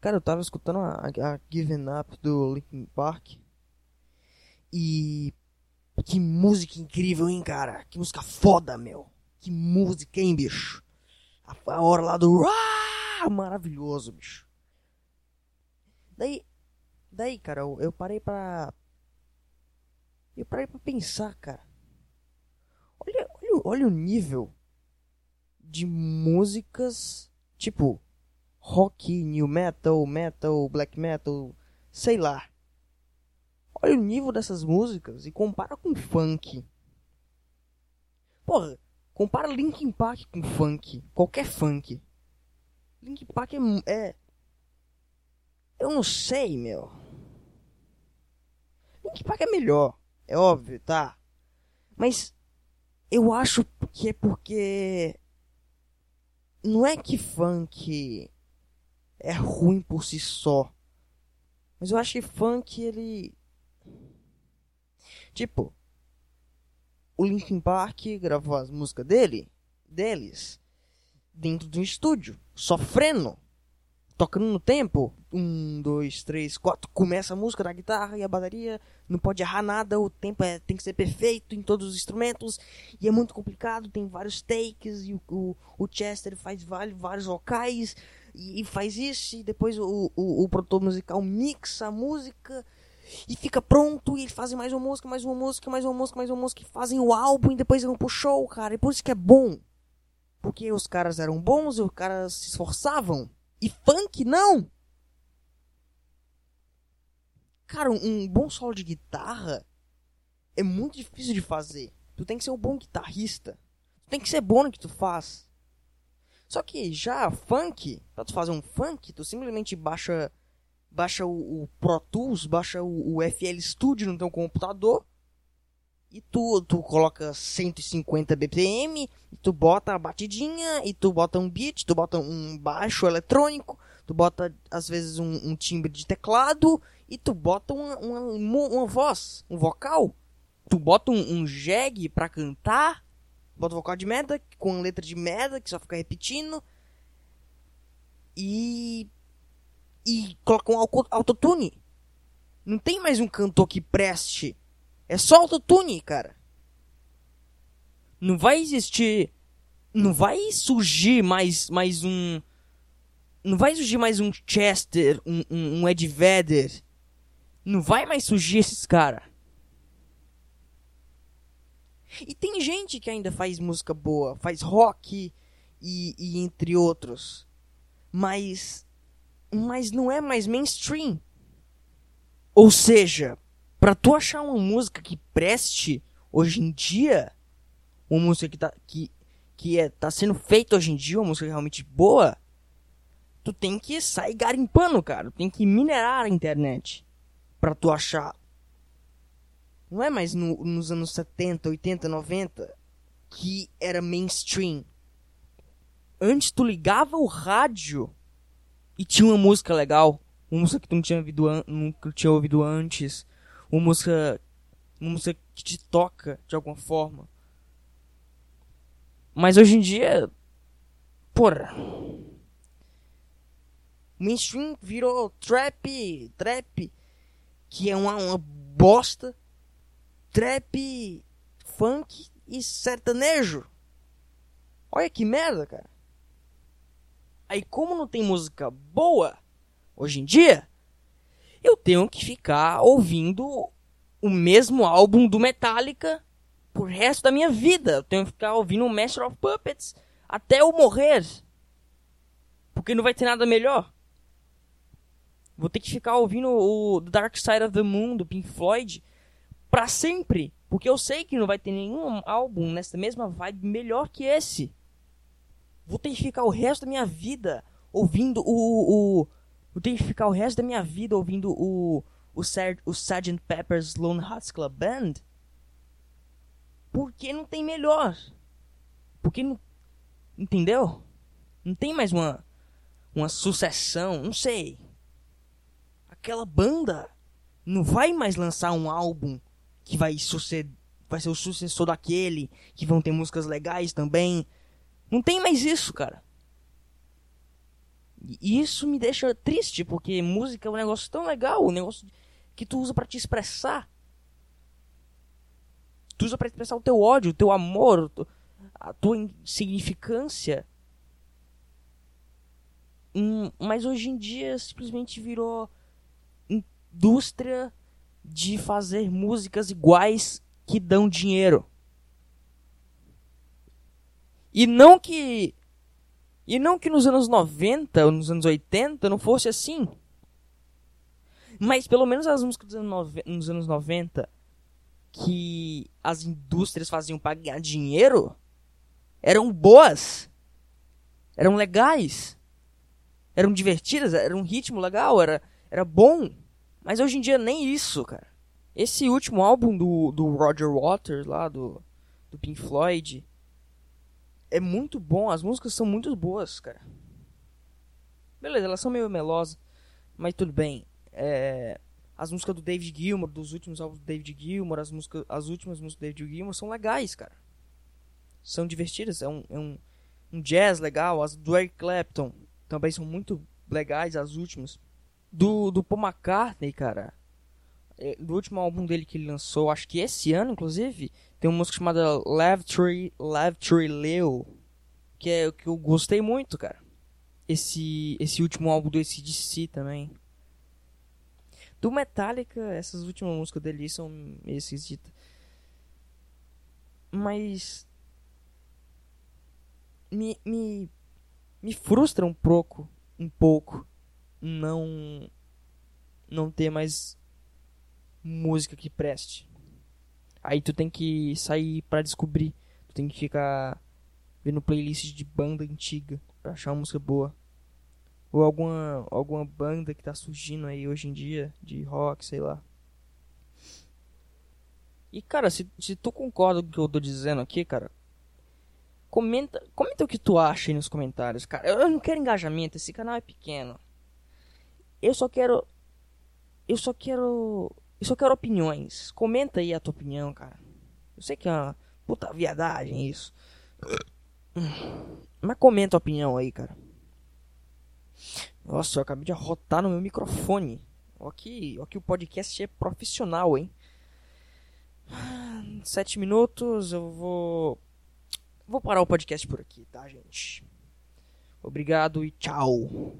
Cara, eu tava escutando a, a Given Up do Linkin Park. E. Que música incrível, hein, cara? Que música foda, meu. Que música, hein, bicho? A, a hora lá do. Ah, maravilhoso, bicho. Daí. Daí, cara, eu, eu parei pra. Eu parei pra pensar, cara. Olha, olha, olha o nível de músicas. Tipo rock, new metal, metal, black metal, sei lá. Olha o nível dessas músicas e compara com funk. Porra, compara Linkin Park com funk, qualquer funk. Linkin Park é, é eu não sei, meu. Linkin Park é melhor, é óbvio, tá? Mas eu acho que é porque não é que funk é ruim por si só. Mas eu acho que funk ele tipo o Linkin Park gravou as músicas dele, deles dentro de um estúdio, sofrendo, tocando no tempo. Um, dois, três, quatro. Começa a música da guitarra e a bateria. Não pode errar nada. O tempo é, tem que ser perfeito em todos os instrumentos. E é muito complicado. Tem vários takes. E o, o, o Chester faz vários, vários vocais e, faz isso, e depois o, o, o produtor musical mixa a música e fica pronto, e eles fazem mais uma música, mais uma música, mais uma música, mais uma música, e fazem o álbum e depois vão pro show, cara. E por isso que é bom. Porque os caras eram bons e os caras se esforçavam. E funk não! Cara, um bom solo de guitarra é muito difícil de fazer. Tu tem que ser um bom guitarrista. Tu tem que ser bom no que tu faz. Só que já funk, pra tu fazer um funk, tu simplesmente baixa baixa o, o Pro Tools, baixa o, o, FL Studio no teu computador e tu, tu coloca 150 BPM, tu bota a batidinha, e tu bota um beat, tu bota um baixo eletrônico, tu bota às vezes um, um timbre de teclado, e tu bota uma, uma, uma, voz, um vocal, tu bota um, um jegue pra cantar, bota vocal de merda, com letra de merda, que só fica repetindo. E. E coloca um autotune. Não tem mais um cantor que preste. É só autotune, cara. Não vai existir. Não vai surgir mais, mais um. Não vai surgir mais um Chester, um, um, um Ed Vedder. Não vai mais surgir esses caras. E tem gente que ainda faz música boa, faz rock e, e entre outros. Mas. Mas não é mais mainstream. Ou seja, para tu achar uma música que preste hoje em dia, uma música que tá, que, que é, tá sendo feita hoje em dia, uma música realmente boa, tu tem que sair garimpando, cara. Tu tem que minerar a internet pra tu achar não é mais no, nos anos 70, 80, 90 que era mainstream. Antes tu ligava o rádio e tinha uma música legal, uma música que tu não tinha ouvido, nunca tinha ouvido antes, uma música, uma música que te toca de alguma forma. Mas hoje em dia, porra, mainstream virou trap, trap, que é uma, uma bosta trap, funk e sertanejo. Olha que merda, cara. Aí, como não tem música boa hoje em dia, eu tenho que ficar ouvindo o mesmo álbum do Metallica pro resto da minha vida. Eu tenho que ficar ouvindo o Master of Puppets até eu morrer. Porque não vai ter nada melhor. Vou ter que ficar ouvindo o Dark Side of the Moon do Pink Floyd para sempre. Porque eu sei que não vai ter nenhum álbum nessa mesma vibe melhor que esse. Vou ter que ficar o resto da minha vida ouvindo o. o vou ter que ficar o resto da minha vida ouvindo o. O, Sar o Sgt. Pepper's Lone Hearts Club Band. Porque não tem melhor. Porque não. Entendeu? Não tem mais uma. Uma sucessão. Não sei. Aquela banda não vai mais lançar um álbum que vai, suceder, vai ser o sucessor daquele, que vão ter músicas legais também. Não tem mais isso, cara. E isso me deixa triste, porque música é um negócio tão legal, um negócio que tu usa para te expressar. Tu usa para expressar o teu ódio, o teu amor, a tua insignificância. Hum, mas hoje em dia simplesmente virou indústria de fazer músicas iguais que dão dinheiro. E não que e não que nos anos 90 ou nos anos 80 não fosse assim. Mas pelo menos as músicas nos anos 90 que as indústrias faziam para ganhar dinheiro eram boas. Eram legais. Eram divertidas, era um ritmo legal, era, era bom. Mas hoje em dia nem isso, cara. Esse último álbum do, do Roger Waters lá, do, do Pink Floyd, é muito bom, as músicas são muito boas, cara. Beleza, elas são meio melosas, mas tudo bem. É, as músicas do David Gilmour, dos últimos álbuns do David Gilmour, as, músicas, as últimas músicas do David Gilmour são legais, cara. São divertidas, é um, é um, um jazz legal. As do Eric Clapton também são muito legais, as últimas. Do, do Paul McCartney, cara. É, do último álbum dele que ele lançou, acho que esse ano, inclusive, tem uma música chamada Love Tree, Love Tree Leo, que é o que eu gostei muito, cara. Esse, esse último álbum do ACDC também. Do Metallica, essas últimas músicas dele são meio esquisitas. Mas. Me, me, me frustra um pouco, um pouco, não não ter mais música que preste. Aí tu tem que sair para descobrir. Tu tem que ficar vendo playlist de banda antiga pra achar uma música boa. Ou alguma, alguma banda que tá surgindo aí hoje em dia, de rock, sei lá. E cara, se, se tu concorda com o que eu tô dizendo aqui, cara, comenta, comenta o que tu acha aí nos comentários, cara. Eu, eu não quero engajamento, esse canal é pequeno. Eu só quero eu só quero eu só quero opiniões. Comenta aí a tua opinião, cara. Eu sei que é uma puta viadagem isso. Mas comenta a opinião aí, cara. Nossa, eu acabei de arrotar no meu microfone. Ó que, que o podcast é profissional, hein? Sete minutos, eu vou. Vou parar o podcast por aqui, tá, gente? Obrigado e tchau.